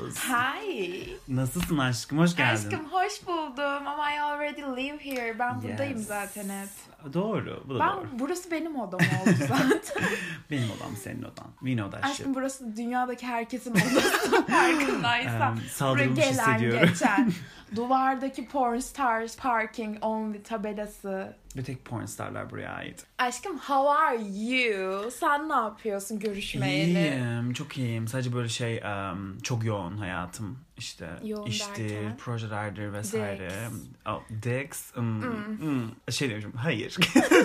Rose. Hi. Nasılsın aşkım? Hoş geldin. Aşkım hoş buldum ama I already live here. Ben buradayım Yes. zaten hep. Doğru. Bu da Ben doğru. burası benim odam oldu zaten. Benim odam senin odan. We know that shit. Aşkım burası dünyadaki herkesin odası farkındaysan. Em, Buraya saldırılmış gelen hissediyorum. geçen. Duvardaki porn stars parking only tabelası. Bir tek porn starlar buraya ait. Aşkım how are you? Sen ne yapıyorsun görüşmeyeli? İyiyim, çok iyiyim. Sadece böyle şey em, çok yoğun hayatım. İşte Yoğun iştir, derken? projelerdir vesaire. Dicks. Oh, dicks. mm, mm. Şey demişim, hayır.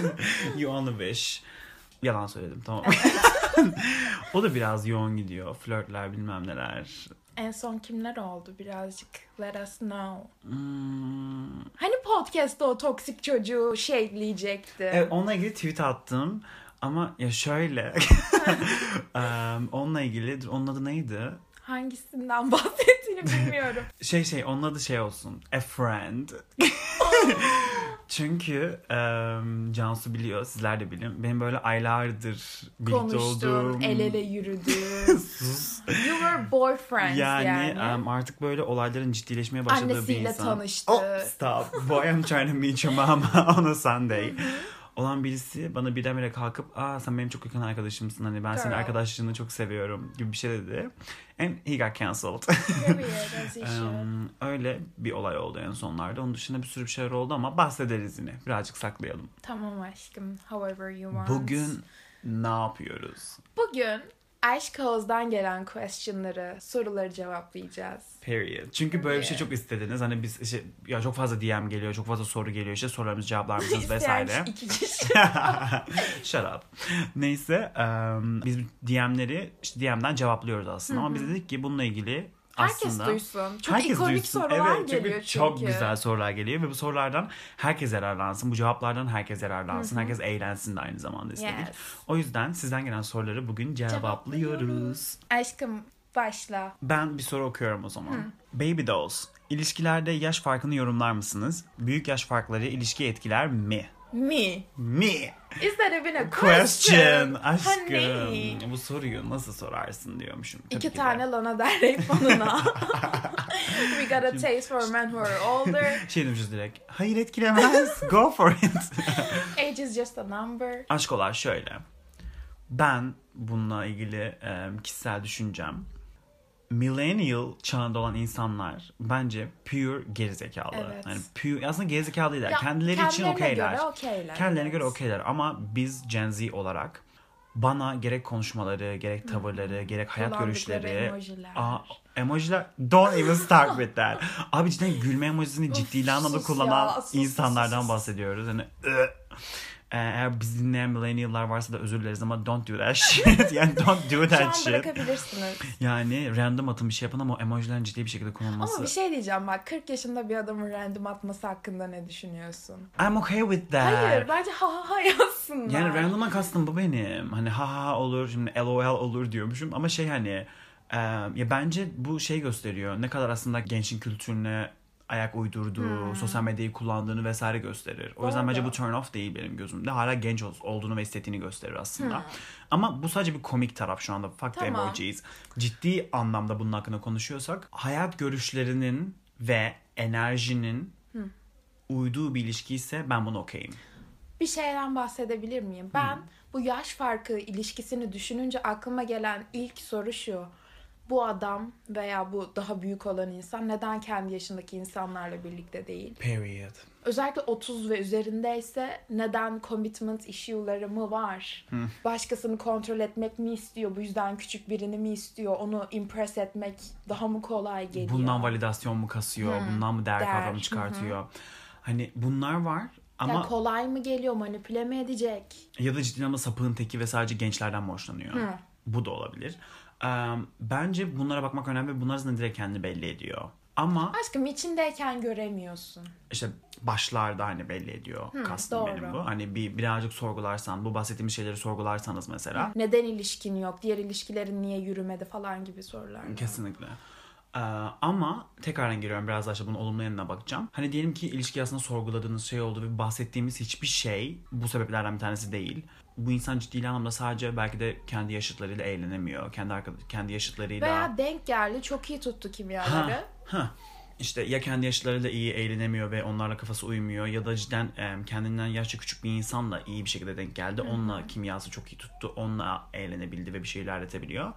you only wish. Yalan söyledim tamam. o da biraz yoğun gidiyor. Flörtler bilmem neler. En son kimler oldu birazcık let us know. Hmm. Hani podcast'ta o toksik çocuğu shadeleyecekti. Evet, onunla ilgili tweet attım. Ama ya şöyle. em, onunla ilgili, onun adı neydi? Hangisinden bahsettiğini bilmiyorum. Şey şey onun adı şey olsun. A friend. Çünkü em, Cansu biliyor, sizler de bilin. Benim böyle aylardır birlikte Konuştun, olduğum... el ele yürüdün. Sus. you were boyfriends Yani, yani. em, artık böyle olayların ciddileşmeye başladığı bir Annesiyle insan. tanıştı. Oh, stop. Boy I'm trying to meet your mama on a Sunday. Olan birisi bana birdenbire kalkıp aa sen benim çok yakın arkadaşımsın hani ben senin Girl. arkadaşlığını çok seviyorum gibi bir şey dedi. And he got cancelled. Em, öyle bir olay oldu en sonlarda. Onun dışında bir sürü bir şeyler oldu ama bahsederiz yine. Birazcık saklayalım. Tamam aşkım. However you want. Bugün ne yapıyoruz? Bugün Aşk Oz'dan gelen questionları, soruları cevaplayacağız. Period. Çünkü böyle bir şey Period. çok istediniz. Hani biz işte ya çok fazla DM geliyor, çok fazla soru geliyor. İşte sorularımızı cevaplar mısınız vesaire. iki kişi. Shut up. Neyse em, biz DM'leri işte DM'den cevaplıyoruz aslında. Ama biz dedik ki bununla ilgili Herkes aslında... duysun. Çok herkes ikonik duysun. sorular evet, geliyor çünkü. Çok güzel sorular geliyor ve bu sorulardan herkes yararlansın. Bu cevaplardan herkes yararlansın. Herkes eğlensin de aynı zamanda istedik. Yes. O yüzden sizden gelen soruları bugün cevaplıyoruz. Cevaplıyoruz. Aşkım başla. Ben bir soru okuyorum o zaman. Baby Dolls, ilişkilerde yaş farkını yorumlar mısınız? Büyük yaş farkları ilişki etkiler mi? Me. Mi? Is that even a Question. question? Aşkım. Honey. Bu soruyu nasıl sorarsın diyormuşum. Tabii İki ki de. tane Lana Del Rey fanına. We got a taste for men who are older. Şey demişiz direkt. Hayır etkilemez. Go for it. Age is just a number. Aşkolar şöyle. Ben bununla ilgili kişisel düşüncem. Millennial çağında olan insanlar bence pure gerizekalı. Evet. Yani pure, aslında gerizekalı değiller. Ya, Kendileri için kendilerine okeyler. göre okeyler, Kendilerine evet. göre okeyler. Ama biz Gen Z olarak bana gerek konuşmaları, gerek tavırları, gerek hayat görüşleri... emojiler. Aa, emojiler... Don't even start with that. Abi cidden gülme emojisini ciddi anlamda kullanan ya, insanlardan bahsediyoruz. Hani ıı. Ee, Eğer biz dinleyen millennial'lar varsa da özür dileriz ama don't do that shit. yani don't do Şu that an shit. bırakabilirsiniz. Yani random atın bir şey yapın ama o emojilerin ciddi bir şekilde kullanılması. Ama bir şey diyeceğim bak 40 yaşında bir adamın random atması hakkında ne düşünüyorsun? I'm okay with that. Hayır bence ha ha ha yazsınlar. Yani random'a kastım bu benim. Hani ha ha ha olur şimdi LOL olur diyormuşum ama şey hani e, ya bence bu şey gösteriyor. Ne kadar aslında gençin kültürüne ayak uydurduğu, sosyal medyayı kullandığını vesaire gösterir. O yüzden bence bu turn off değil benim gözümde. Hala genç ol- olduğunu ve istediğini gösterir aslında. Ama bu sadece bir komik taraf şu anda. Fuck the Tamam. emojis. Ciddi anlamda bunun hakkında konuşuyorsak hayat görüşlerinin ve enerjinin uyduğu bir ilişki ise ben bunu okeyim. Bir şeyden bahsedebilir miyim? Ben bu yaş farkı ilişkisini düşününce aklıma gelen ilk soru şu. Bu adam veya bu daha büyük olan insan neden kendi yaşındaki insanlarla birlikte değil? Period. Özellikle 30 ve üzerindeyse neden commitment issue'ları mı var? Başkasını kontrol etmek mi istiyor? Bu yüzden küçük birini mi istiyor? Onu impress etmek daha mı kolay geliyor? Bundan validasyon mu kasıyor? Bundan mı değer Değer. kavramı çıkartıyor? Hani bunlar var ama Ya kolay mı geliyor? Manipüle mi edecek? ya da ciddi anlamda sapığın teki ve sadece gençlerden mi hoşlanıyor? Bu da olabilir. Bence bunlara bakmak önemli. Bunlar aslında direkt kendini belli ediyor. Ama Aşkım içindeyken göremiyorsun. işte başlarda hani belli ediyor kastım doğru. benim bu. Hani bir birazcık sorgularsan, bu bahsettiğimiz şeyleri sorgularsanız mesela Neden ilişkin yok? Diğer ilişkilerin niye yürümedi falan gibi sorular. kesinlikle. Ee, ama tekrardan geliyorum biraz daha işte bunun olumlu yanına bakacağım. Hani diyelim ki ilişki aslında sorguladığınız şey oldu ve bahsettiğimiz hiçbir şey bu sebeplerden bir tanesi değil. Bu insan ciddi anlamda sadece belki de kendi yaşıtlarıyla eğlenemiyor. Kendi arkadaş, kendi yaşıtlarıyla Veya denk geldi çok iyi tuttu kimyaları. Ha, ha. İşte ya kendi yaşlarıyla iyi eğlenemiyor ve onlarla kafası uymuyor ya da cidden kendinden yaşça küçük bir insanla iyi bir şekilde denk geldi. Onunla kimyası çok iyi tuttu. Onunla eğlenebildi ve bir şeyler öğretebiliyor.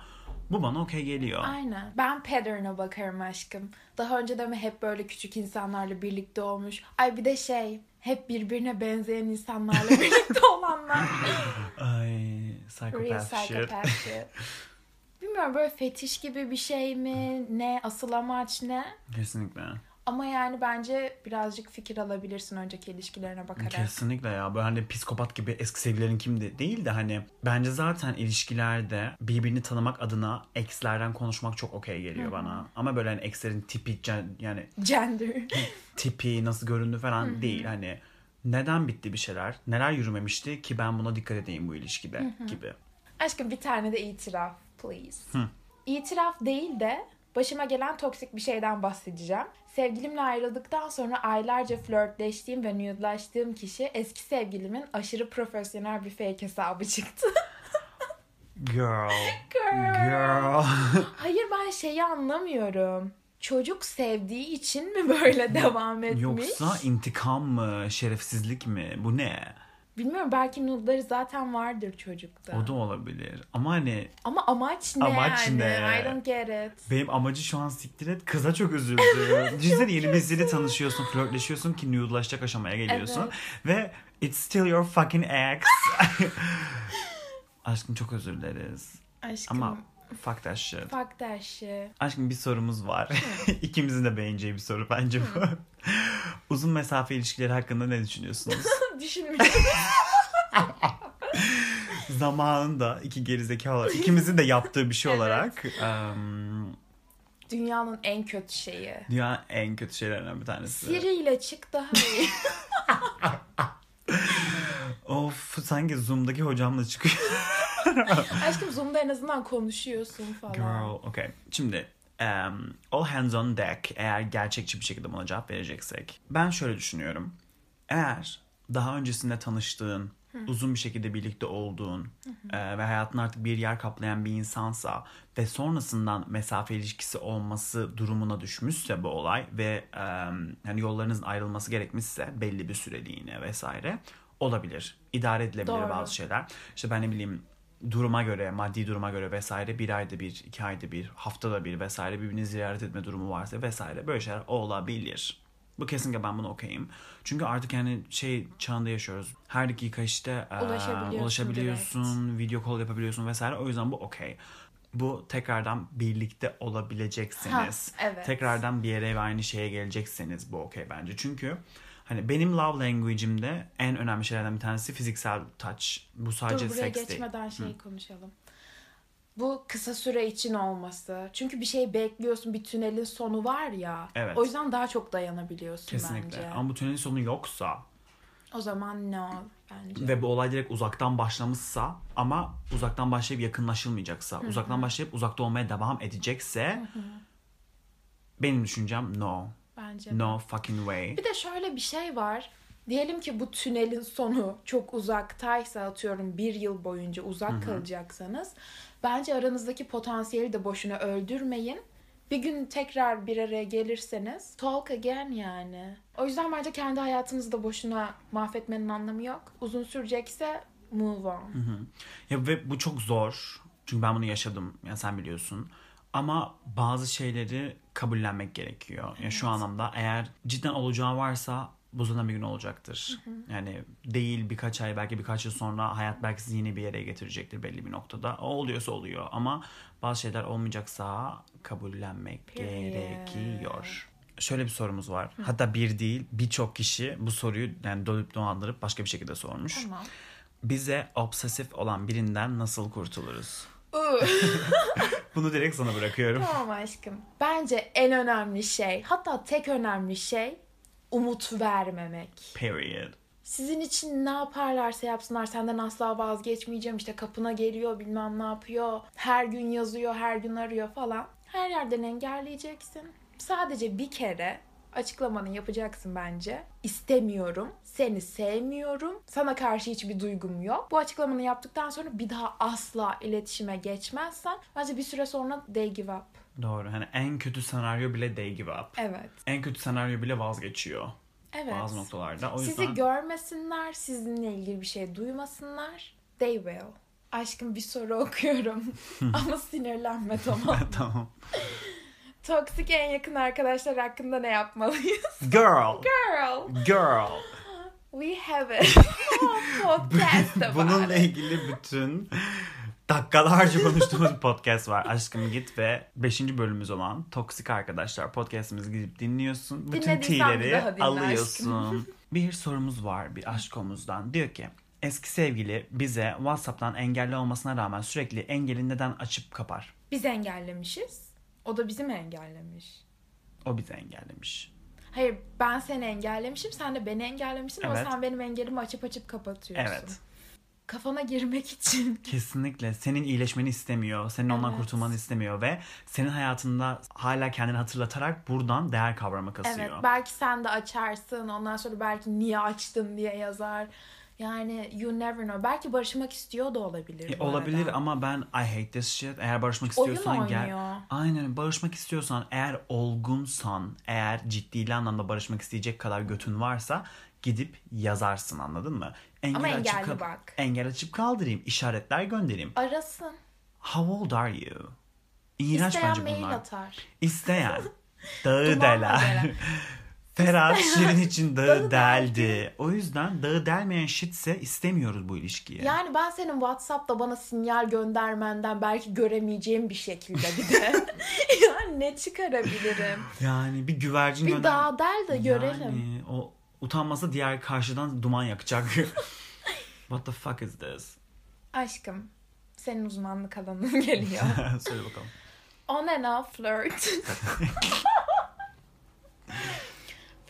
Bu bana okey geliyor. Aynen. Ben pattern'a bakarım aşkım. Daha önce de mi hep böyle küçük insanlarla birlikte olmuş? Ay bir de şey, hep birbirine benzeyen insanlarla birlikte olanlar. Ay Real psychopath shit. psychopath shit. Bilmiyorum böyle fetiş gibi bir şey mi? Ne? Asıl amaç ne? Kesinlikle. Ama yani bence birazcık fikir alabilirsin önceki ilişkilerine bakarak. Kesinlikle ya. Böyle hani psikopat gibi eski sevgililerin kimdi değil de hani bence zaten ilişkilerde birbirini tanımak adına ekslerden konuşmak çok okey geliyor bana. Ama böyle hani ekslerin tipi can- yani Gender. tipi nasıl göründü falan değil hani neden bitti bir şeyler neler yürümemişti ki ben buna dikkat edeyim bu ilişkide gibi. Aşkım bir tane de itiraf please. İtiraf değil de başıma gelen toksik bir şeyden bahsedeceğim. Sevgilimle ayrıldıktan sonra aylarca flörtleştiğim ve nude'laştığım kişi eski sevgilimin aşırı profesyonel bir fake hesabı çıktı. Girl. Girl. Girl. Hayır ben şeyi anlamıyorum. Çocuk sevdiği için mi böyle devam etmiş? Yoksa intikam mı, şerefsizlik mi? Bu ne? Bilmiyorum belki nude'ları zaten vardır çocukta. O da olabilir. Ama hani Ama amaç ne Amaç yani? ne? I don't get it. benim amacı şu an siktir et. Kıza çok üzüldüm. Düşünsene yeni birisiyle tanışıyorsun, flörtleşiyorsun ki nude'laşacak aşamaya geliyorsun. Ve it's still your fucking ex. Aşkım çok özür dileriz. Aşkım Ama fuck that shit. fuck that shit. Aşkım bir sorumuz var. İkimizin de beğeneceği bir soru bence bu. Uzun mesafe ilişkileri hakkında ne düşünüyorsunuz? Düşünmüyorum. Zamanında iki gerizekalı ikimizin de yaptığı bir şey olarak em, Dünyanın en kötü şeyi. dünyanın en kötü şeylerinden bir tanesi. Siri ile çık daha iyi. Of sanki Zoom'daki hocamla çıkıyor. Aşkım Zoom'da en azından konuşuyorsun falan. Girl, okay. Şimdi em, all hands on deck eğer gerçekçi bir şekilde buna cevap vereceksek. Ben şöyle düşünüyorum. Eğer daha öncesinde tanıştığın, uzun bir şekilde birlikte olduğun e, ve hayatını artık bir yer kaplayan bir insansa ve sonrasından mesafe ilişkisi olması durumuna düşmüşse bu olay ve em, yani yollarınızın ayrılması gerekmişse belli bir süreliğine vesaire olabilir. İdare edilebilir Doğru. bazı şeyler. İşte ben ne bileyim duruma göre, maddi duruma göre vesaire bir ayda bir, iki ayda bir, haftada bir vesaire birbirini ziyaret etme durumu varsa vesaire böyle şeyler olabilir. Bu kesinlikle ben buna okeyim. Çünkü artık yani şey çağında yaşıyoruz. Her dakika işte Ulaşabiliyorsun ulaşabiliyorsun, video call yapabiliyorsun vesaire. O yüzden bu okey. Bu tekrardan birlikte olabileceksiniz. Ha, evet. Tekrardan bir yere ve aynı şeye gelecekseniz bu okey bence. Çünkü hani benim love language'imde en önemli şeylerden bir tanesi fiziksel touch. Bu sadece Dur buraya seks değil. geçmeden şey konuşalım. Bu kısa süre için olması. Çünkü bir şey bekliyorsun. Bir tünelin sonu var ya. Evet. O yüzden daha çok dayanabiliyorsun Kesinlikle. bence. Ama bu tünelin sonu yoksa O zaman no bence. ve bu olay direkt uzaktan başlamışsa ama uzaktan başlayıp yakınlaşılmayacaksa, uzaktan başlayıp uzakta olmaya devam edecekse benim düşüncem no. Bence. No fucking way. Bir de şöyle bir şey var. Diyelim ki bu tünelin sonu çok uzaktaysa atıyorum bir yıl boyunca uzak kalacaksanız bence aranızdaki potansiyeli de boşuna öldürmeyin. Bir gün tekrar bir araya gelirseniz talk again yani. O yüzden bence kendi hayatınızı da boşuna mahvetmenin anlamı yok. Uzun sürecekse move on. Ya ve bu çok zor. Çünkü ben bunu yaşadım. Ya sen biliyorsun. Ama bazı şeyleri kabullenmek gerekiyor. Ya şu anlamda eğer cidden olacağı varsa bu zaten bir gün olacaktır. Yani değil birkaç ay belki birkaç yıl sonra hayat belki sizi yine bir yere getirecektir belli bir noktada. O oluyorsa oluyor ama bazı şeyler olmayacaksa kabullenmek Period. gerekiyor. Şöyle bir sorumuz var. Hatta bir değil birçok kişi bu soruyu yani dolup dolandırıp başka bir şekilde sormuş. Tamam. Bize obsesif olan birinden nasıl kurtuluruz? Bunu direkt sana bırakıyorum. tamam aşkım. Bence en önemli şey hatta tek önemli şey umut vermemek. Period. Sizin için ne yaparlarsa yapsınlar senden asla vazgeçmeyeceğim işte kapına geliyor bilmem ne yapıyor her gün yazıyor her gün arıyor falan Her yerden engelleyeceksin. Sadece bir kere açıklamanı yapacaksın bence. İstemiyorum, seni sevmiyorum, sana karşı hiçbir duygum yok. Bu açıklamanı yaptıktan sonra bir daha asla iletişime geçmezsen bence bir süre sonra they give up. Doğru. Hani en kötü senaryo bile they give up. Evet. En kötü senaryo bile vazgeçiyor Evet. bazı noktalarda. O Sizi yüzden görmesinler, sizinle ilgili bir şey duymasınlar. They will. Aşkım bir soru okuyorum. Ama sinirlenme tamam. tamam. Toksik en yakın arkadaşlar hakkında ne yapmalıyız? Girl. Girl, Girl. we have whole podcast Bununla it. ilgili bütün dakikalarca konuştuğumuz podcast var. Aşkım git ve 5. bölümümüz olan Toksik Arkadaşlar podcastimizi gidip dinliyorsun. Bütün dinle alıyorsun. bir sorumuz var bir aşkomuzdan. Diyor ki eski sevgili bize WhatsApp'tan engelli olmasına rağmen sürekli engeli neden açıp kapar? Biz engellemişiz. O da bizi mi engellemiş? O bizi engellemiş. Hayır ben seni engellemişim sen de beni engellemişsin Evet. ama sen benim engelimi açıp açıp kapatıyorsun. Evet. Kafana girmek için. Kesinlikle senin iyileşmeni istemiyor. Senin ondan Evet. kurtulmanı istemiyor ve senin hayatında hala kendini hatırlatarak buradan değer kavramı kasıyor. Evet belki sen de açarsın ondan sonra belki niye açtın diye yazar. Yani you never know. Belki barışmak istiyor da olabilir. E, olabilir arada. ama ben I hate this shit. Eğer barışmak Oyun istiyorsan gel. oynuyor. Aynen barışmak istiyorsan eğer olgunsan eğer ciddi anlamda barışmak isteyecek kadar götün varsa gidip yazarsın anladın mı? Engel Ama açıp engelli ka- bak. Engel açıp kaldırayım. işaretler göndereyim. Arasın. How old are you? İğrenç İsteyen bence mail bunlar. atar. İsteyen dağı deler. Ferhat Şirin için dağı, deldi. O yüzden dağı delmeyen shitse istemiyoruz bu ilişkiyi. Yani ben senin WhatsApp'ta bana sinyal göndermenden belki göremeyeceğim bir şekilde bir de. yani ne çıkarabilirim? Yani bir güvercin Bir gönder- daha del de görelim. Yani o utanmasa diğer karşıdan duman yakacak. What the fuck is this? Aşkım senin uzmanlık alanın geliyor. Söyle bakalım. On and off flirt.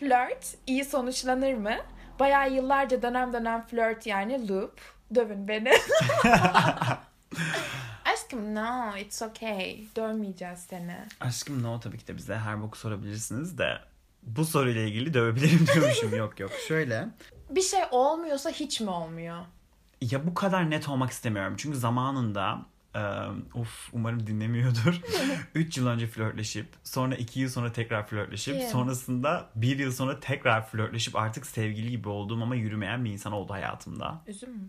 Flirt iyi sonuçlanır mı? Bayağı yıllarca dönem dönem flirt yani loop. Dövün beni. Aşkım no it's okay. Dövmeyeceğiz seni. Aşkım no tabii ki de bize her boku sorabilirsiniz de bu soruyla ilgili dövebilirim diyormuşum. yok yok. Şöyle. Bir şey olmuyorsa hiç mi olmuyor? Ya bu kadar net olmak istemiyorum. Çünkü zamanında of umarım dinlemiyordur. 3 yıl önce flörtleşip sonra 2 yıl sonra tekrar flörtleşip Yeah. sonrasında 1 yıl sonra tekrar flörtleşip artık sevgili gibi olduğum ama yürümeyen bir insan oldu hayatımda. Üzüm mü?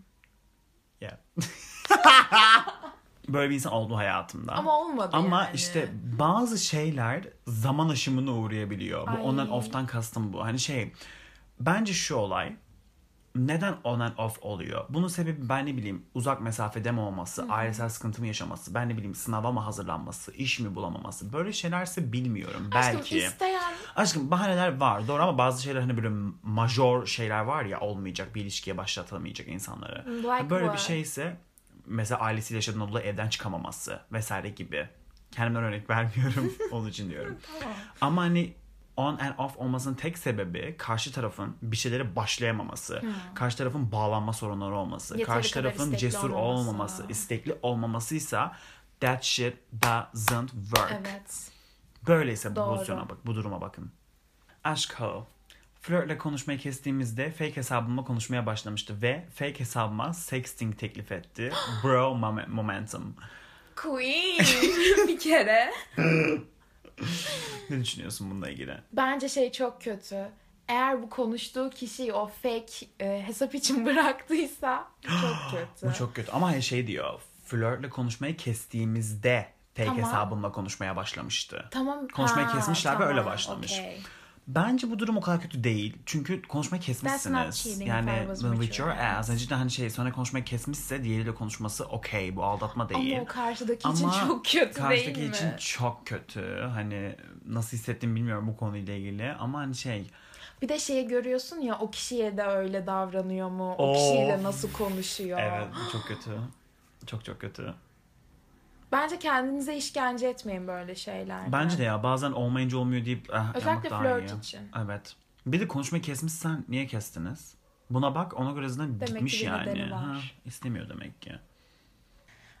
Yeah. Böyle bir insan oldu hayatımda. Ama olmadı Ama yani. işte bazı şeyler zaman aşımına uğrayabiliyor. Bu Ay. on and off'tan kastım bu. Hani şey bence şu olay neden on and off oluyor? Bunun sebebi ben ne bileyim uzak mesafede mi olması, ailesel sıkıntı mı yaşaması, ben ne bileyim sınava mı hazırlanması, iş mi bulamaması. Böyle şeylerse bilmiyorum. Aşkım Belki. isteyen Aşkım bahaneler var doğru ama bazı şeyler hani böyle major şeyler var ya olmayacak bir ilişkiye başlatamayacak insanları. Like böyle bir what? şeyse mesela ailesiyle yaşadığın dolayı evden çıkamaması vesaire gibi. Kendimden örnek vermiyorum onun için diyorum. Tamam. Ama hani on and off olmasının tek sebebi karşı tarafın bir şeylere başlayamaması, karşı tarafın bağlanma sorunları olması, Yeteri karşı tarafın cesur olmaması. olmaması, istekli olmamasıysa that shit doesn't work. evet. Böyleyse bu Doğru. pozisyona bak, bu duruma bakın. Aşk ho. Flörtle konuşmayı kestiğimizde fake hesabıma konuşmaya başlamıştı ve fake hesabıma sexting teklif etti. Bro mom- momentum. Queen bir kere. Ne düşünüyorsun bununla ilgili? Bence şey çok kötü. Eğer bu konuştuğu kişiyi o fake e, hesap için bıraktıysa çok kötü. Bu çok kötü. Ama şey diyor. Flörtle konuşmayı kestiğimizde fake Tamam. hesabımla konuşmaya başlamıştı. Tamam. Konuşmayı Ha, kesmişler ve tamam, öyle başlamış. okey. Bence bu durum o kadar kötü değil. Çünkü konuşmayı kesmişsiniz. Yani with your ass. Yani cidden hani şey sonra konuşmayı kesmişse diğeriyle konuşması okey. Bu aldatma değil. Ama o karşıdaki için Ama çok kötü karşıdaki değil mi? için çok kötü. Hani nasıl hissettim bilmiyorum bu konuyla ilgili. Ama hani şey Bir de şeyi görüyorsun ya o kişiye de öyle davranıyor mu? O Of. kişiyle nasıl konuşuyor? evet çok kötü. Çok çok kötü. Bence kendinize işkence etmeyin böyle şeyler. Bence de ya bazen olmayınca olmuyor deyip yapmak Özellikle daha flört iyi. için. Evet. Bir de konuşmayı kesmişsen niye kestiniz? Buna bak ona göre zaten Demek ki gitmiş bir yani. var. Ha, istemiyor demek ki.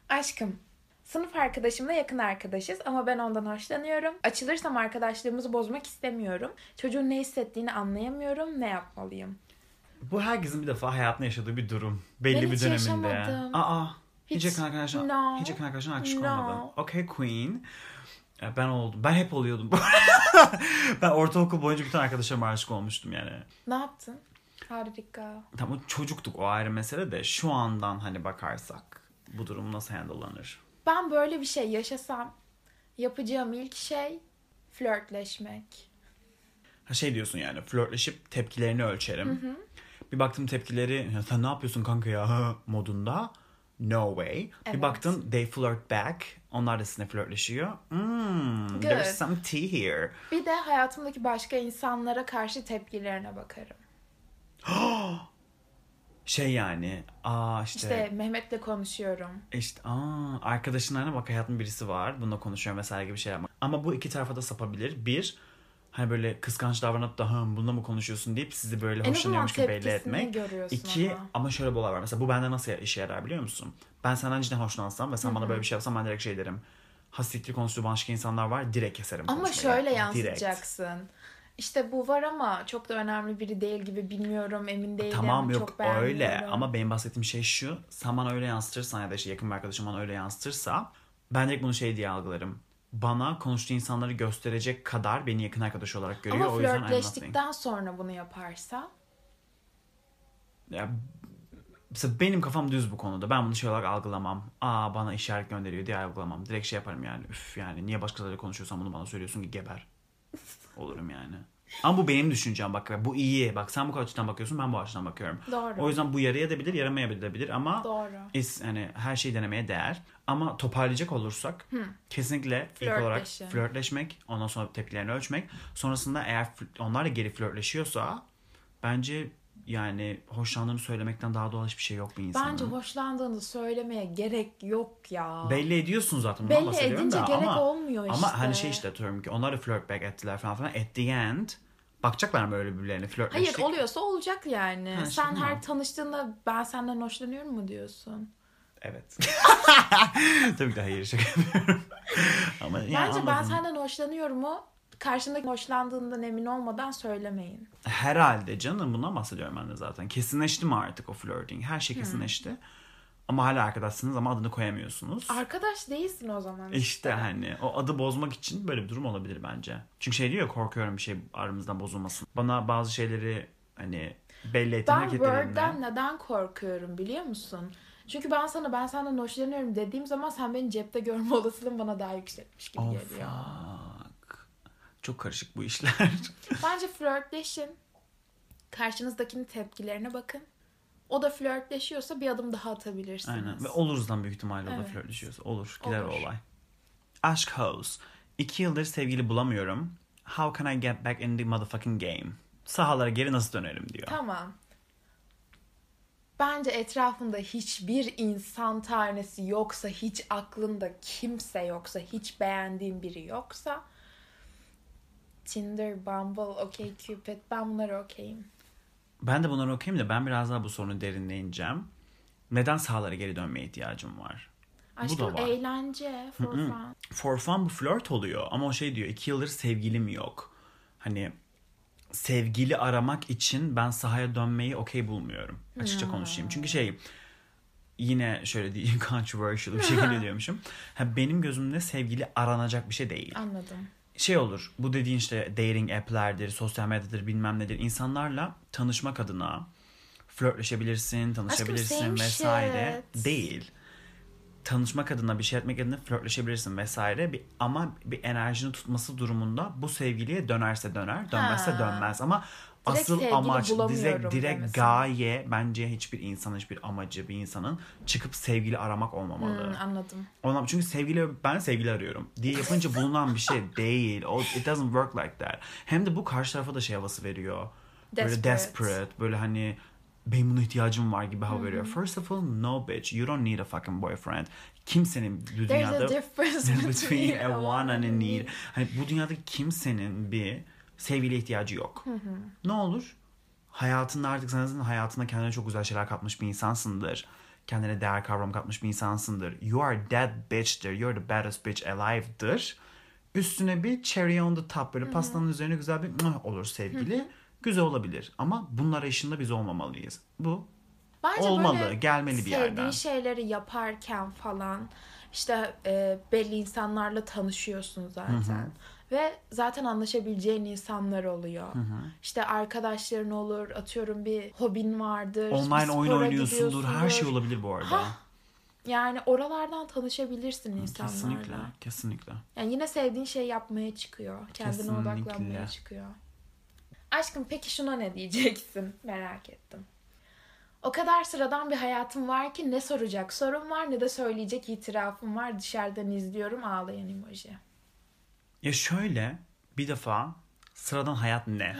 Aşkım Sınıf arkadaşımla yakın arkadaşız ama ben ondan hoşlanıyorum. Açılırsam arkadaşlığımızı bozmak istemiyorum. Çocuğun ne hissettiğini anlayamıyorum. Ne yapmalıyım? Bu herkesin bir defa hayatında yaşadığı bir durum. Belli Ben bir hiç döneminde. yaşamadım. Aa. Hiç, Hiç- yakın arkadaşın, No. hiç yakın arkadaşın aşık No. olmadın. Okay Queen. Ben oldum. Ben hep oluyordum ben ortaokul boyunca bütün arkadaşlarıma aşık olmuştum yani. Ne yaptın? Harika. Tamam çocuktuk o ayrı mesele de şu andan hani bakarsak bu durum nasıl handle'lanır? Ben böyle bir şey yaşasam yapacağım ilk şey flörtleşmek. Ha şey diyorsun yani flörtleşip tepkilerini ölçerim. Bir baktım tepkileri "Ya sen ne yapıyorsun kanka ya modunda. No way. Bir Evet. baktın they flirt back. Onlar da sizinle flörtleşiyor. Hmm, there's Good. some tea here. Bir de hayatımdaki başka insanlara karşı tepkilerine bakarım. Şey yani aa işte İşte Mehmet'le konuşuyorum. işte aa arkadaşınlarına bak hayatın birisi var. Bununla konuşuyorum vesaire gibi şeyler. Ama bu iki tarafa da sapabilir. Bir hani böyle kıskanç davranıp da "Hı, bununla mı konuşuyorsun deyip sizi böyle En hoşlanıyormuş gibi belli etmek. İki ama. ama. şöyle bir olay var. Mesela bu bende nasıl işe yarar biliyor musun? Ben senden cidden hoşlansam ve sen bana böyle bir şey yapsan ben direkt şey derim. Hastikli konuştuğu başka insanlar var direkt keserim Ama konuşmayı. şöyle Direkt. yansıtacaksın. İşte bu var ama çok da önemli biri değil gibi bilmiyorum emin değilim. Tamam yok çok öyle ama benim bahsettiğim şey şu. Sen bana öyle yansıtırsan ya da işte yakın bir arkadaşım bana öyle yansıtırsa ben direkt bunu şey diye algılarım. Bana konuştuğu insanları gösterecek kadar beni yakın arkadaş olarak görüyor. Ama o yüzden flörtleştikten sonra bunu yaparsa Ya, mesela benim kafam düz bu konuda. Ben bunu şey olarak algılamam. Aa bana işaret gönderiyor diye algılamam. Direkt şey yaparım yani. Üf yani niye başkalarıyla konuşuyorsan bunu bana söylüyorsun ki geber. Olurum yani. Ama bu benim düşüncem bak. Bu iyi. Bak sen bu açıdan bakıyorsun ben bu açıdan bakıyorum. Doğru. O yüzden bu yarayabilir yaramayabilir ama Doğru. is, hani her şeyi denemeye değer. Ama toparlayacak olursak kesinlikle ilk olarak flörtleşmek, ondan sonra tepkilerini ölçmek. Sonrasında eğer onlar da geri flörtleşiyorsa bence yani hoşlandığını söylemekten daha doğal hiçbir şey yok bir insanın. Bence hoşlandığını söylemeye gerek yok ya. Belli ediyorsun zaten Belli edince da gerek ama, olmuyor işte. Ama hani şey işte atıyorum ki onlar da flirt back ettiler falan filan. At the end bakacaklar mı öyle birbirlerine Hayır flörtleştik? oluyorsa olacak yani. Ha, Sen her tanıştığında ben senden hoşlanıyorum mu diyorsun? Evet. Tabii ki de hayır şaka yapıyorum. ama Bence ben anladım. senden hoşlanıyorum mu? Karşındaki hoşlandığından emin olmadan söylemeyin. Herhalde canım bundan bahsediyorum ben de zaten. Kesinleşti mi artık o flirting? Her şey kesinleşti. Ama hala arkadaşsınız ama adını koyamıyorsunuz. Arkadaş değilsin o zaman. işte hani o adı bozmak için böyle bir durum olabilir bence. Çünkü şey diyor korkuyorum bir şey aramızdan bozulmasın. Bana bazı şeyleri hani belli ettin Ben. Word'den neden korkuyorum biliyor musun? Çünkü ben sana ben senden hoşlanıyorum dediğim zaman sen beni cepte görme olasılığın bana daha yüksekmiş gibi Oh geliyor. fuck. Çok karışık bu işler. Bence flörtleşin. Karşınızdakinin tepkilerine bakın. O da flörtleşiyorsa bir adım daha atabilirsiniz. Aynen. Ve oluruzdan büyük ihtimalle o da Evet. flörtleşiyorsa. Olur. Gider o Olur. olay. Aşk House. İki yıldır sevgili bulamıyorum. How can I get back in the motherfucking game? Sahalara geri nasıl dönerim diyor. Tamam. Bence etrafında hiçbir insan tanesi yoksa, hiç aklında kimse yoksa, hiç beğendiğin biri yoksa Tinder, Bumble, OkCupid ben bunlara okeyim. Ben de bunları okuyayım da ben biraz daha bu sorunu derinleyeceğim. Neden sahalara geri dönmeye ihtiyacım var? Aşkım da var. eğlence, for fun. For fun bu flört oluyor ama o şey diyor iki yıldır sevgilim yok. Hani sevgili aramak için ben sahaya dönmeyi okey bulmuyorum. Açıkça konuşayım. Çünkü şey yine şöyle diyeyim controversial bir şekilde diyormuşum. Ha, benim gözümde sevgili aranacak bir şey değil. Anladım. Şey olur bu dediğin işte dating app'lerdir, sosyal medyadır bilmem nedir. insanlarla tanışmak adına flörtleşebilirsin, tanışabilirsin same vesaire. shit. Değil tanışmak adına bir şey etmek adına flörtleşebilirsin vesaire bir, ama bir enerjini tutması durumunda bu sevgiliye dönerse döner dönmezse Ha. dönmez ama asıl amaç direkt, direkt gaye bence hiçbir insan hiçbir amacı bir insanın çıkıp sevgili aramak olmamalı. Hmm, anladım. Ondan, çünkü sevgili ben sevgili arıyorum diye yapınca bulunan bir şey değil. O, it doesn't work like that. Hem de bu karşı tarafa da şey havası veriyor. Böyle Desperate. desperate. Böyle hani benim buna ihtiyacım var gibi hava veriyor. First of all, no bitch. You don't need a fucking boyfriend. Kimsenin bu There's dünyada a difference between a want and a need. Hani bu dünyada kimsenin bir sevgili ihtiyacı yok. Ne olur? Hayatında artık sen zaten hayatında kendine çok güzel şeyler katmış bir insansındır. kendine değer kavramı katmış bir insansındır. You are that bitch'tir. You're the baddest bitch alive'dır. Üstüne bir cherry on the top böyle pastanın üzerine güzel bir olur sevgili. Güzel olabilir ama bunlar arayışında biz olmamalıyız. Bu Bence Olmalı, böyle gelmeli bir sevdiğin yerden. şeyleri yaparken falan işte e, belli insanlarla tanışıyorsun zaten. Ve zaten anlaşabileceğin insanlar oluyor. İşte arkadaşların olur, atıyorum bir hobin vardır. online oyun oynuyorsundur. Her şey olabilir bu arada. Hah, Yani oralardan tanışabilirsin insanlarla. Kesinlikle. Kesinlikle. Yani yine sevdiğin şey yapmaya çıkıyor. Kendine Kesinlikle. odaklanmaya çıkıyor. Aşkım peki şuna ne diyeceksin? Merak ettim. O kadar sıradan bir hayatım var ki ne soracak sorun var ne de söyleyecek itirafım var. Dışarıdan izliyorum ağlayan emoji. Ya şöyle bir defa sıradan hayat ne?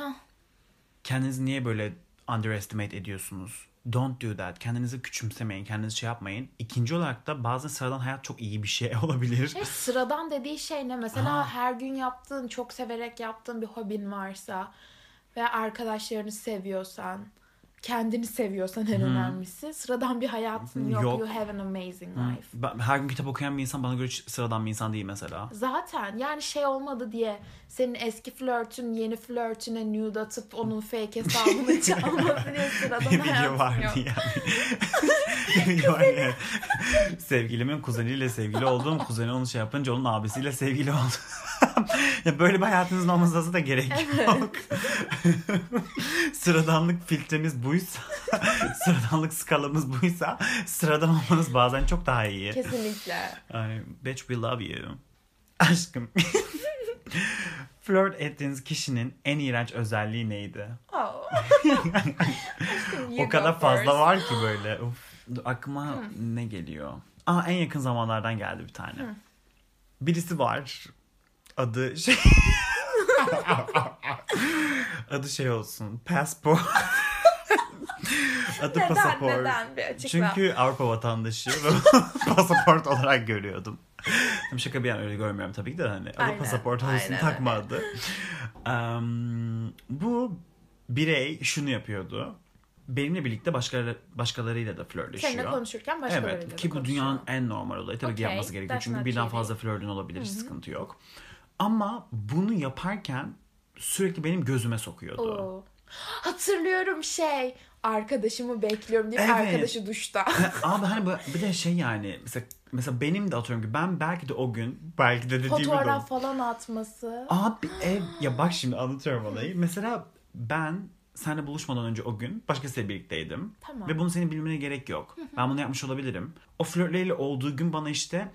Kendinizi niye böyle underestimate ediyorsunuz? Don't do that. Kendinizi küçümsemeyin. Kendinizi şey yapmayın. İkinci olarak da bazen sıradan hayat çok iyi bir şey olabilir. E, sıradan dediği şey ne? Mesela Ha. her gün yaptığın, çok severek yaptığın bir hobin varsa ve arkadaşlarını seviyorsan, kendini seviyorsan en önemlisi. Sıradan bir hayatın yok. Yok. You have an amazing life. Ben- Her gün kitap okuyan bir insan bana göre sıradan bir insan değil mesela. Zaten yani şey olmadı diye senin eski flörtün yeni flörtüne nude atıp onun fake hesabını çalması diye sıradan bir hayatın vardı yok. yani. bir vardı yani. Sevgilimin kuzeniyle sevgili olduğum kuzeni onu şey yapınca onun abisiyle sevgili oldu. Ya böyle bir hayatınızın olmasına da gerek yok. Sıradanlık filtremiz buysa, sıradanlık skalamız buysa sıradan olmanız bazen çok daha iyi. Kesinlikle. Ay, bitch we love you. Aşkım. Flört ettiğiniz kişinin en iğrenç özelliği neydi? Oh. Aşkım, o kadar fazla first. var ki böyle. Uf, dur, aklıma ne geliyor? Aa en yakın zamanlardan geldi bir tane. Birisi var. Adı şey Adı şey olsun. Passport. Adı Neden, pasaport. neden? Bir açıkla. Çünkü Avrupa vatandaşı pasaport olarak görüyordum. Tabii Şaka bir yana öyle görmüyorum tabii ki de hani. Adı Aynen, pasaport olsun takma adı. Em, bu birey şunu yapıyordu. Benimle birlikte başkaları, başkalarıyla da flörtleşiyor. Seninle konuşurken başkalarıyla Evet da ki bu dünyanın en normal olayı. Tabii ki Okay, yapması gerekiyor. Çünkü birden fazla flörtün olabilir. Hiç sıkıntı yok. Ama bunu yaparken sürekli benim gözüme sokuyordu. Oo. Hatırlıyorum şey arkadaşımı bekliyorum diye Evet. arkadaşı duşta. Abi hani bir de şey yani mesela, mesela benim de atıyorum ki ben belki de o gün belki de dediğim gibi Fotoğraf falan atması. Abi ev ya bak şimdi anlatıyorum olayı. Mesela ben seninle buluşmadan önce o gün başkasıyla birlikteydim. Tamam. Ve bunu senin bilmene gerek yok. Ben bunu yapmış olabilirim. O flörtleriyle olduğu gün bana işte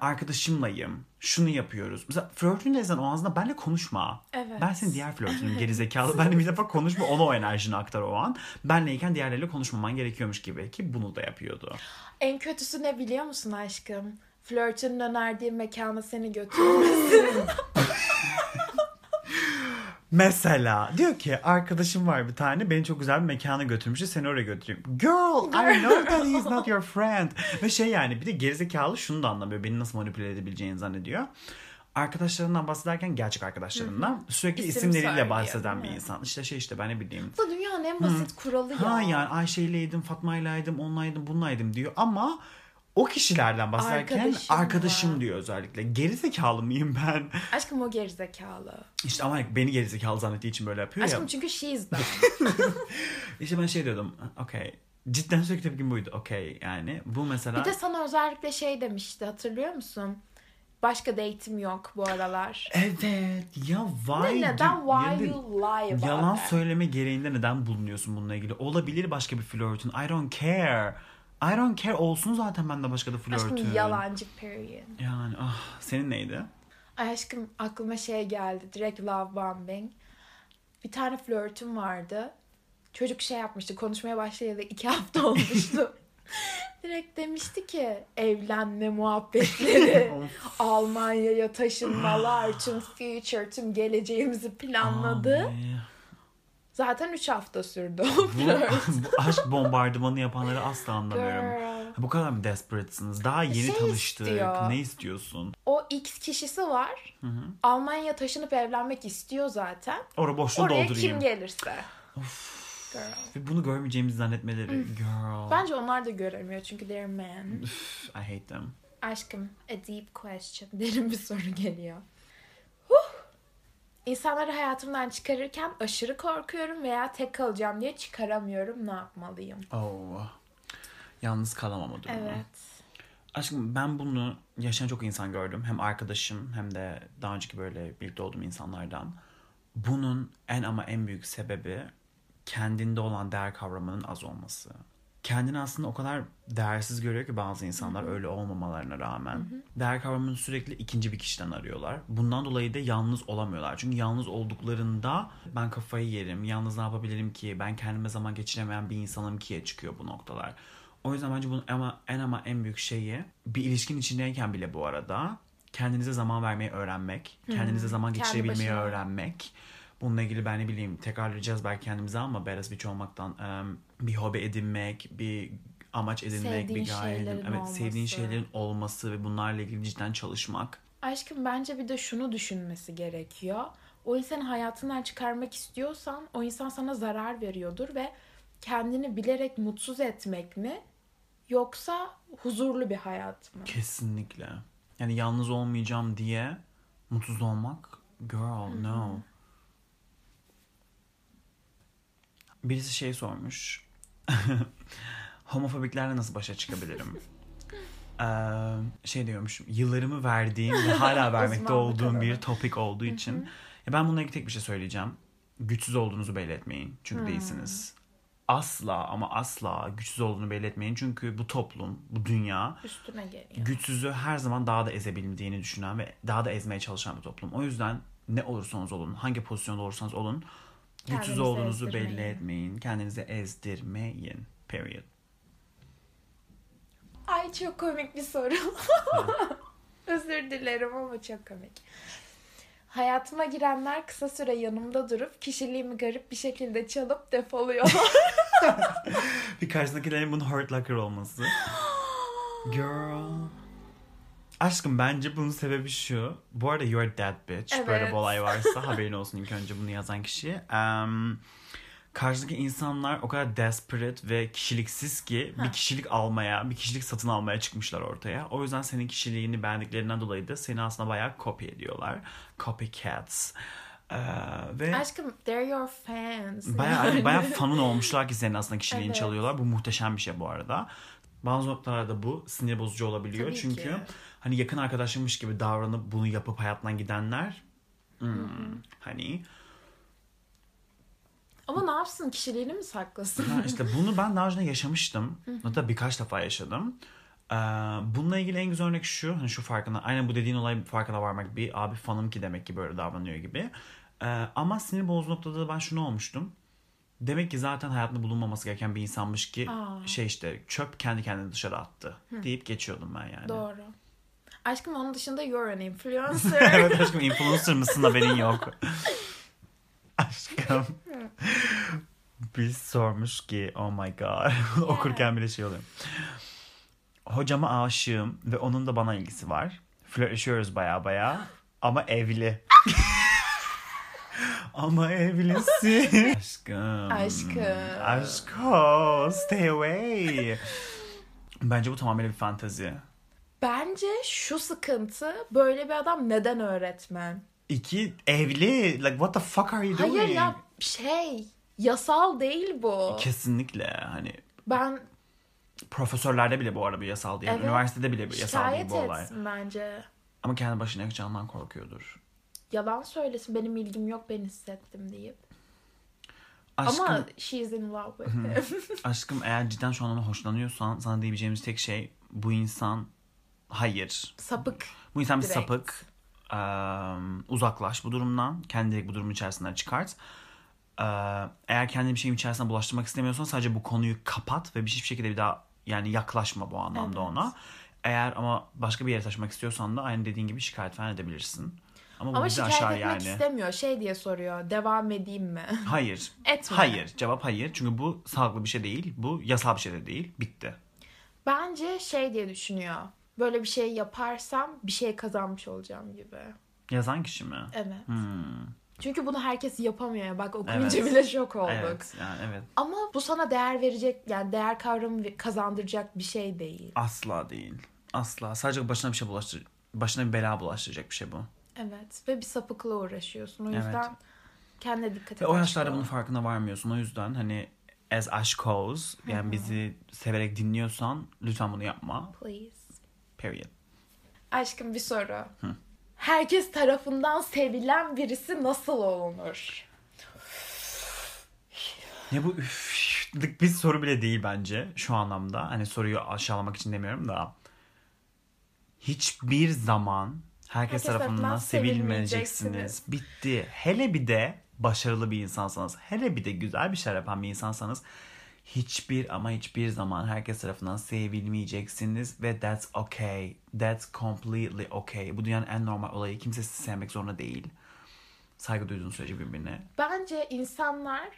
arkadaşımlayım. Şunu yapıyoruz. Mesela flörtündeysen o ağzında benimle konuşma. Evet. Ben senin diğer flörtünüm gerizekalı. Benle bir defa konuşma ona o enerjini aktar o an. Benleyken diğerleriyle konuşmaman gerekiyormuş gibi ki bunu da yapıyordu. En kötüsü ne biliyor musun aşkım? Flörtünün önerdiği mekana seni götürmesi. Mesela diyor ki arkadaşım var bir tane beni çok güzel bir mekana götürmüş seni oraya götüreyim. Girl I know that he's not your friend. Ve şey yani bir de gerizekalı şunu da anlamıyor beni nasıl manipüle edebileceğini zannediyor. Arkadaşlarından bahsederken gerçek arkadaşlarından sürekli İsim isimleriyle bahseden bir insan. İşte şey işte ben ne bileyim. Bu dünyanın en basit kuralı ya. Ha yani Ayşe'yleydim, Fatma'ylaydım, onlaydım, bunlaydım diyor ama o kişilerden bahsederken Arkadaşım arkadaşım, diyor özellikle. Gerizekalı mıyım ben? Aşkım o gerizekalı. İşte ama beni gerizekalı zannettiği için böyle yapıyor ya. Aşkım çünkü she's done. İşte ben şey diyordum. Okey. Cidden sürekli tepkim buydu. Okey yani. Bu mesela... Bir de sana özellikle şey demişti hatırlıyor musun? Başka date'im yok bu aralar. Evet. Ya why? Ne, neden? Why ya you lie about Yalan söyleme gereğinde neden bulunuyorsun bununla ilgili? Olabilir başka bir flörtün. I don't care. I don't care olsun zaten bende başka da flörtün. Aşkım yalancı period. Yani ah senin neydi? Ay aşkım aklıma şey geldi. Direkt love bombing. Bir tane flörtüm vardı. Çocuk şey yapmıştı. Konuşmaya başlayalı iki hafta olmuştu. Direkt demişti ki evlenme muhabbetleri, Almanya'ya taşınmalar, tüm future, tüm geleceğimizi planladı. Abi. Zaten 3 hafta sürdü o Bu, flört. bu aşk bombardımanı yapanları asla anlamıyorum. Girl. Bu kadar mı desperate'sınız? Daha yeni Şey tanıştık. istiyor. Ne istiyorsun? O X kişisi var. Almanya'ya taşınıp evlenmek istiyor zaten. Orada boşluğu Oraya doldurayım. kim gelirse. Girl. Ve bunu görmeyeceğimizi zannetmeleri. Girl. Bence onlar da göremiyor çünkü they're men. I hate them. Aşkım, a deep question. Derin bir soru geliyor. İnsanları hayatımdan çıkarırken aşırı korkuyorum veya tek kalacağım diye çıkaramıyorum. Ne yapmalıyım? Oh. Yalnız kalamam o durumda. Evet. Aşkım ben bunu yaşayan çok insan gördüm. Hem arkadaşım hem de daha önceki böyle birlikte olduğum insanlardan. Bunun en ama en büyük sebebi kendinde olan değer kavramının az olması. Kendini aslında o kadar değersiz görüyor ki bazı insanlar öyle olmamalarına rağmen. Değer kavramını sürekli ikinci bir kişiden arıyorlar. Bundan dolayı da yalnız olamıyorlar. Çünkü yalnız olduklarında ben kafayı yerim, yalnız ne yapabilirim ki, ben kendime zaman geçiremeyen bir insanım ki'ye çıkıyor bu noktalar. O yüzden bence bunun ama, en ama en büyük şeyi bir ilişkin içindeyken bile bu arada kendinize zaman vermeyi öğrenmek, kendinize zaman Kendi geçirebilmeyi başına. öğrenmek. Bununla ilgili ben ne bileyim tekrarlayacağız belki kendimize ama beyaz bitch olmaktan bir hobi edinmek, bir amaç edinmek, Sevdiğin bir gaye edinmek. Evet, sevdiğin şeylerin olması ve bunlarla ilgili cidden çalışmak. Aşkım bence bir de şunu düşünmesi gerekiyor. O insanı hayatından çıkarmak istiyorsan o insan sana zarar veriyordur ve kendini bilerek mutsuz etmek mi yoksa huzurlu bir hayat mı? Kesinlikle. Yani yalnız olmayacağım diye mutsuz olmak girl no. Birisi şey sormuş. Homofobiklerle nasıl başa çıkabilirim? Ee, şey diyormuş. Yıllarımı verdiğim ve hala vermekte olduğum bir topik olduğu için. Ya ben bununla ilgili tek bir şey söyleyeceğim. Güçsüz olduğunuzu belli etmeyin. Çünkü değilsiniz. Asla ama asla güçsüz olduğunu belli etmeyin. Çünkü bu toplum, bu dünya Üstüne geliyor. güçsüzü her zaman daha da ezebildiğini düşünen ve daha da ezmeye çalışan bir toplum. O yüzden ne olursanız olun, hangi pozisyonda olursanız olun, güçsüz olduğunuzu belli etmeyin. Kendinizi ezdirmeyin. Period. Ay çok komik bir soru. Özür dilerim ama çok komik. Hayatıma girenler kısa süre yanımda durup kişiliğimi garip bir şekilde çalıp defoluyorlar. Bir karşındakilerin bunun hurt locker olması. Girl. Aşkım bence bunun sebebi şu. Bu arada you're that bitch. Böyle Evet. bir olay varsa haberin olsun ilk önce bunu yazan kişi. Um, karşıdaki insanlar o kadar desperate ve kişiliksiz ki bir kişilik almaya, bir kişilik satın almaya çıkmışlar ortaya. O yüzden senin kişiliğini beğendiklerinden dolayı da seni aslında bayağı copy ediyorlar. Copycats. Ee, ve Aşkım they're your fans. Bayağı, Yani. bayağı fanın olmuşlar ki senin aslında kişiliğini Evet. çalıyorlar. Bu muhteşem bir şey bu arada. Bazı noktalarda bu sinir bozucu olabiliyor. Tabii Çünkü ki. hani yakın arkadaşımmış gibi davranıp bunu yapıp hayatından gidenler hmm, hani Ama ne yapsın kişiliğini mi saklasın? ha işte bunu ben daha önce yaşamıştım. Hatta birkaç defa yaşadım. Ee, bununla ilgili en güzel örnek şu. Hani şu farkına. Aynen bu dediğin olay farkına varmak. Bir abi fanım ki demek ki böyle davranıyor gibi. Ee, ama sinir bozucu noktada da ben şunu olmuştum. Demek ki zaten hayatında bulunmaması gereken bir insanmış ki Aa. şey işte çöp kendi kendini dışarı attı deyip geçiyordum ben yani. Doğru. Aşkım onun dışında you're an influencer. evet aşkım influencer mısın haberin yok. aşkım. bir sormuş ki oh my god okurken bile şey oluyor. Hocama aşığım ve onun da bana ilgisi var. Flörtleşiyoruz baya baya ama evli. Ama evlisi. Aşkım. Aşkım. Aşko stay away. Bence bu tamamıyla bir fantezi. Bence şu sıkıntı böyle bir adam neden öğretmen? İki evli. Like what the fuck are you doing? Hayır ya şey yasal değil bu. Kesinlikle hani Ben profesörlerde bile bu arada bir yasal değil. Evet. Üniversitede bile bir yasal değil şikayet bu olay. etsin bence. Ama kendi başına yakacağından korkuyordur. Yalan söylesin benim ilgim yok ben hissettim deyip. Aşkım, Ama she's in love with him. aşkım eğer cidden şu an ona hoşlanıyorsan sana diyebileceğimiz tek şey bu insan hayır. Sapık. Bu insan bir Direkt. sapık. Eee, uzaklaş bu durumdan. Kendini bu durumun içerisinden çıkart. Eğer kendini bir şeyin içerisine bulaştırmak istemiyorsan sadece bu konuyu kapat ve bir hiçbir şekilde bir daha yani yaklaşma bu anlamda Evet. ona. Eğer ama başka bir yere taşımak istiyorsan da aynı dediğin gibi şikayet falan edebilirsin. Ama bu Ama bizi şikayet aşar etmek yani. istemiyor. Şey diye soruyor. Devam edeyim mi? Hayır. Etme. Hayır. Cevap hayır. Çünkü bu sağlıklı bir şey değil. Bu yasal bir şey de değil. Bitti. Bence şey diye düşünüyor. Böyle bir şey yaparsam bir şey kazanmış olacağım gibi. Yazan kişi mi? Evet. Hmm. Çünkü bunu herkes yapamıyor. ya. Bak okuyunca Evet. bile şok olduk. Evet yani evet. Ama bu sana değer verecek yani değer kavramı kazandıracak bir şey değil. Asla değil. Asla. Sadece başına bir şey bulaştır başına bir bela bulaştıracak bir şey bu. Evet ve bir sapıkla uğraşıyorsun. O Evet. yüzden kendine dikkat et. Ve o yaşlarda bunun farkına varmıyorsun. O yüzden hani as aşkoz yani bizi severek dinliyorsan lütfen bunu yapma. Please. Period. Aşkım bir soru. Herkes tarafından sevilen birisi nasıl olunur? Ya bu üflük bir soru bile değil bence şu anlamda. Hani soruyu aşağılamak için demiyorum da. Hiçbir zaman herkes, tarafından sevilmeyeceksiniz. Bitti. Hele bir de başarılı bir insansanız, hele bir de güzel bir şey yapan bir insansanız hiçbir ama hiçbir zaman herkes tarafından sevilmeyeceksiniz ve that's okay. That's completely okay. Bu dünyanın en normal olayı. Kimse sizi sevmek zorunda değil. Saygı duyduğun sürece birbirine. Bence insanlar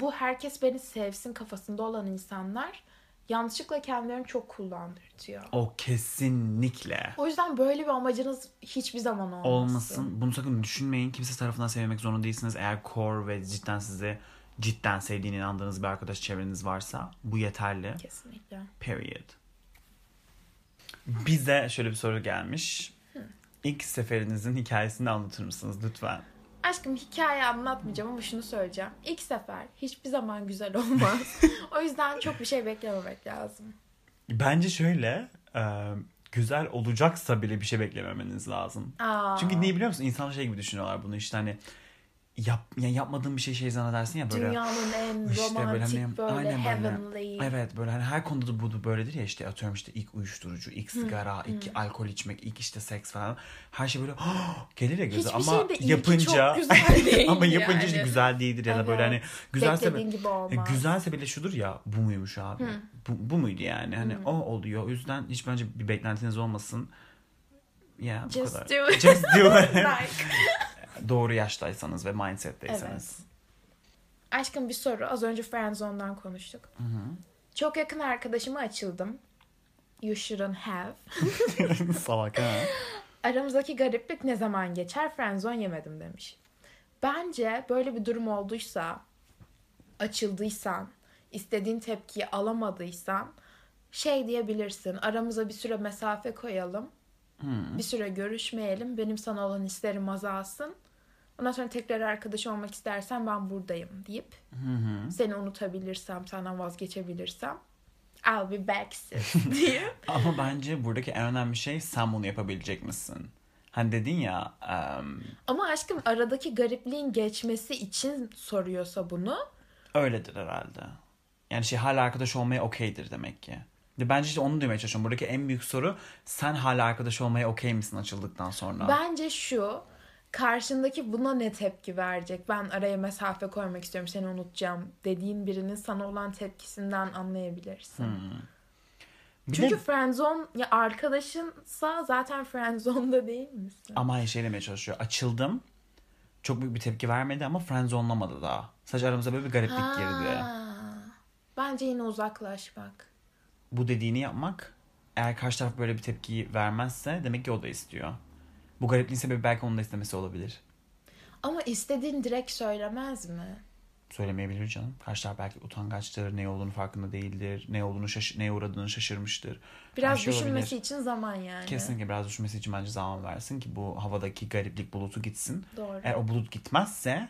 bu herkes beni sevsin kafasında olan insanlar yanlışlıkla kendilerini çok kullandırtıyor. O kesinlikle. O yüzden böyle bir amacınız hiçbir zaman olmasın. olmasın. Bunu sakın düşünmeyin. Kimse tarafından sevmek zorunda değilsiniz. Eğer core ve cidden sizi cidden sevdiğine inandığınız bir arkadaş çevreniz varsa bu yeterli. Kesinlikle. Period. Bize şöyle bir soru gelmiş. İlk seferinizin hikayesini anlatır mısınız lütfen? Aşkım hikaye anlatmayacağım ama şunu söyleyeceğim. İlk sefer hiçbir zaman güzel olmaz. o yüzden çok bir şey beklememek lazım. Bence şöyle e, güzel olacaksa bile bir şey beklememeniz lazım. Aa, Çünkü niye biliyor musun? İnsanlar şey gibi düşünüyorlar bunu işte hani yap, yani yapmadığın bir şey şey zannedersin ya böyle. Dünyanın en İşte böyle romantik hani- böyle, aynen böyle. heavenly. Evet böyle hani her konuda da bu böyledir ya işte atıyorum işte ilk uyuşturucu, ilk sigara, ilk alkol içmek, ilk işte seks falan. Her şey böyle gelir ya göze Hiçbir ama şey yapınca ama yapınca yani. işte güzel değildir ya da böyle hani güzelse Beklediğin gibi olmaz. E, güzelse bile şudur ya bu muymuş abi? Bu, bu muydu yani? Hani o oluyor. O yüzden hiç bence bir beklentiniz olmasın. Ya bu Just kadar. do it. Just do it. Like. Doğru yaştaysanız ve mindset'teyseniz. Aşkım bir soru. Az önce Friendzone'dan konuştuk. Çok yakın arkadaşıma açıldım. You shouldn't have. Salak ha. Aramızdaki gariplik ne zaman geçer? Friendzone yemedim demiş. Bence böyle bir durum olduysa, açıldıysan, istediğin tepkiyi alamadıysan şey diyebilirsin. Aramıza bir süre mesafe koyalım. Bir süre görüşmeyelim. Benim sana olan isterim azalsın. Ondan sonra tekrar arkadaş olmak istersen ben buradayım deyip seni unutabilirsem, senden vazgeçebilirsem I'll be back sis diye. Ama bence buradaki en önemli şey sen bunu yapabilecek misin? Hani dedin ya em, Ama aşkım aradaki garipliğin geçmesi için soruyorsa bunu öyledir herhalde. Yani şey hala arkadaş olmaya okeydir demek ki. De bence işte onu demeye çalışıyorum. Buradaki en büyük soru sen hala arkadaş olmaya okey misin açıldıktan sonra? bence şu karşındaki buna ne tepki verecek? Ben araya mesafe koymak istiyorum seni unutacağım dediğin birinin sana olan tepkisinden anlayabilirsin. Bir Çünkü de, friendzone ya arkadaşınsa zaten friendzone'da değil misin? ama demeye çalışıyor. Açıldım. Çok büyük bir tepki vermedi ama friendzone'lamadı daha. Sadece aramıza böyle bir gariplik girdi. Ha. Bence yine uzaklaşmak. bu dediğini yapmak eğer karşı taraf böyle bir tepkiyi vermezse demek ki o da istiyor. Bu garipliğin sebebi belki onun da istemesi olabilir. Ama istediğin direkt söylemez mi? Söylemeyebilir canım. Karşı taraf belki utangaçtır, ne olduğunu farkında değildir, ne olduğunu şaş- neye uğradığını şaşırmıştır. Biraz Her şey düşünmesi olabilir. için zaman yani. Kesinlikle biraz düşünmesi için bence zaman versin ki bu havadaki gariplik bulutu gitsin. Doğru. Eğer o bulut gitmezse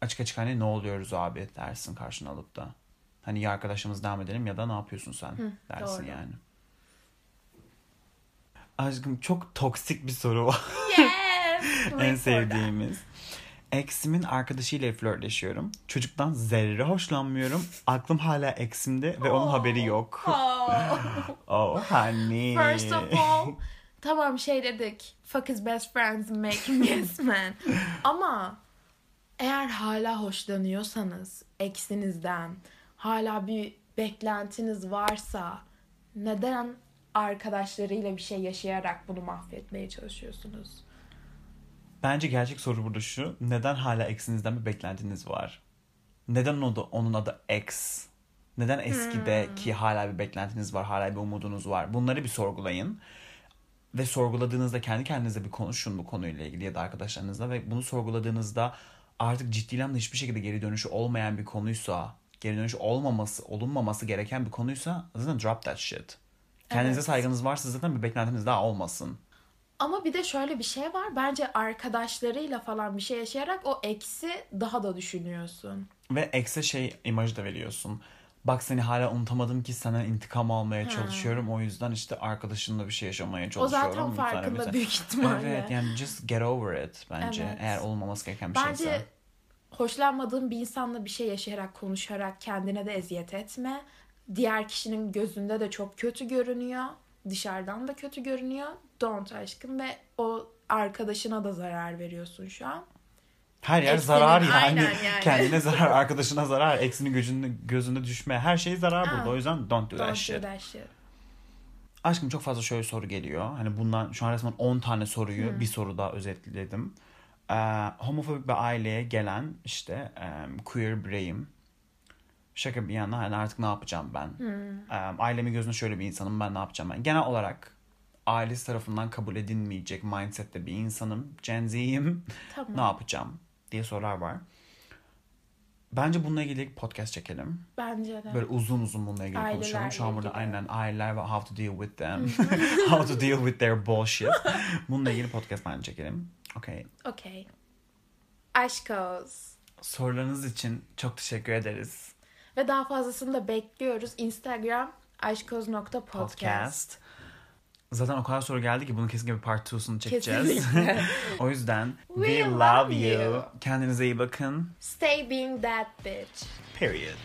açık açık hani ne oluyoruz abi dersin karşına alıp da. Hani ya arkadaşımız devam edelim ya da ne yapıyorsun sen dersin doğru. yani. Aşkım çok toksik bir soru var. Yes! en sevdiğimiz. Eksimin arkadaşıyla flörtleşiyorum. Çocuktan zerre hoşlanmıyorum. Aklım hala eksimde ve onun haberi yok. Oh. Oh honey. First of all, tamam şey dedik. Fuck his best friends and him yes man. Ama eğer hala hoşlanıyorsanız eksinizden, hala bir beklentiniz varsa neden arkadaşlarıyla bir şey yaşayarak bunu mahvetmeye çalışıyorsunuz? Bence gerçek soru burada şu. Neden hala eksinizden bir beklentiniz var? Neden onun adı, onun adı ex? Neden eskide ki hala bir beklentiniz var, hala bir umudunuz var? Bunları bir sorgulayın. ve sorguladığınızda kendi kendinize bir konuşun bu konuyla ilgili ya da arkadaşlarınızla ve bunu sorguladığınızda artık ciddi anlamda hiçbir şekilde geri dönüşü olmayan bir konuysa, geri dönüşü olmaması, olunmaması gereken bir konuysa zaten drop that shit. Kendinize Evet. saygınız varsa zaten bir beklentiniz daha olmasın. Ama bir de şöyle bir şey var. Bence arkadaşlarıyla falan bir şey yaşayarak o eksi daha da düşünüyorsun. Ve ekse şey imajı da veriyorsun. Bak seni hala unutamadım ki sana intikam almaya çalışıyorum. O yüzden işte arkadaşınla bir şey yaşamaya O çalışıyorum. zaten Bir tane farkında bize- büyük ihtimalle. Evet yani just get over it bence. Evet. Eğer olmaması gereken bir Bence şeyse. hoşlanmadığın bir insanla bir şey yaşayarak, konuşarak kendine de eziyet etme. Diğer kişinin gözünde de çok kötü görünüyor. Dışarıdan da kötü görünüyor. Don't aşkım ve o arkadaşına da zarar veriyorsun şu an. Her yer Eksinin, zarar yani. yani. Kendine zarar, arkadaşına zarar, eksinin gözünde, gözünde düşme. Her şey zarar burada. Ha. O yüzden don't do that Don't shit. do that shit. Aşkım çok fazla şöyle soru geliyor. Hani bundan şu an resmen 10 tane soruyu bir soruda özetledim. Ee, homofobik bir aileye gelen işte em, queer bireyim. Şaka bir yana hani artık ne yapacağım ben? Em, ailemin gözünde şöyle bir insanım ben ne yapacağım ben? Genel olarak ailesi tarafından kabul edilmeyecek mindsette bir insanım. Gen Z'yim. Tamam. ne yapacağım diye sorular var. Bence bununla ilgili podcast çekelim. Bence de. Böyle uzun uzun bununla ilgili Ailelerle konuşalım. Şu an burada aynen aileler ve how to deal with them. how to deal with their bullshit. Bununla ilgili podcast bence çekelim. Okay. Okey. Aşkoz. Sorularınız için çok teşekkür ederiz. Ve daha fazlasını da bekliyoruz. Instagram aşkoz.podcast. Podcast. Zaten o kadar soru geldi ki bunun kesinlikle bir part 2'sunu çekeceğiz. O yüzden We we love love you. you. Kendinize iyi bakın. Stay being that bitch. Period.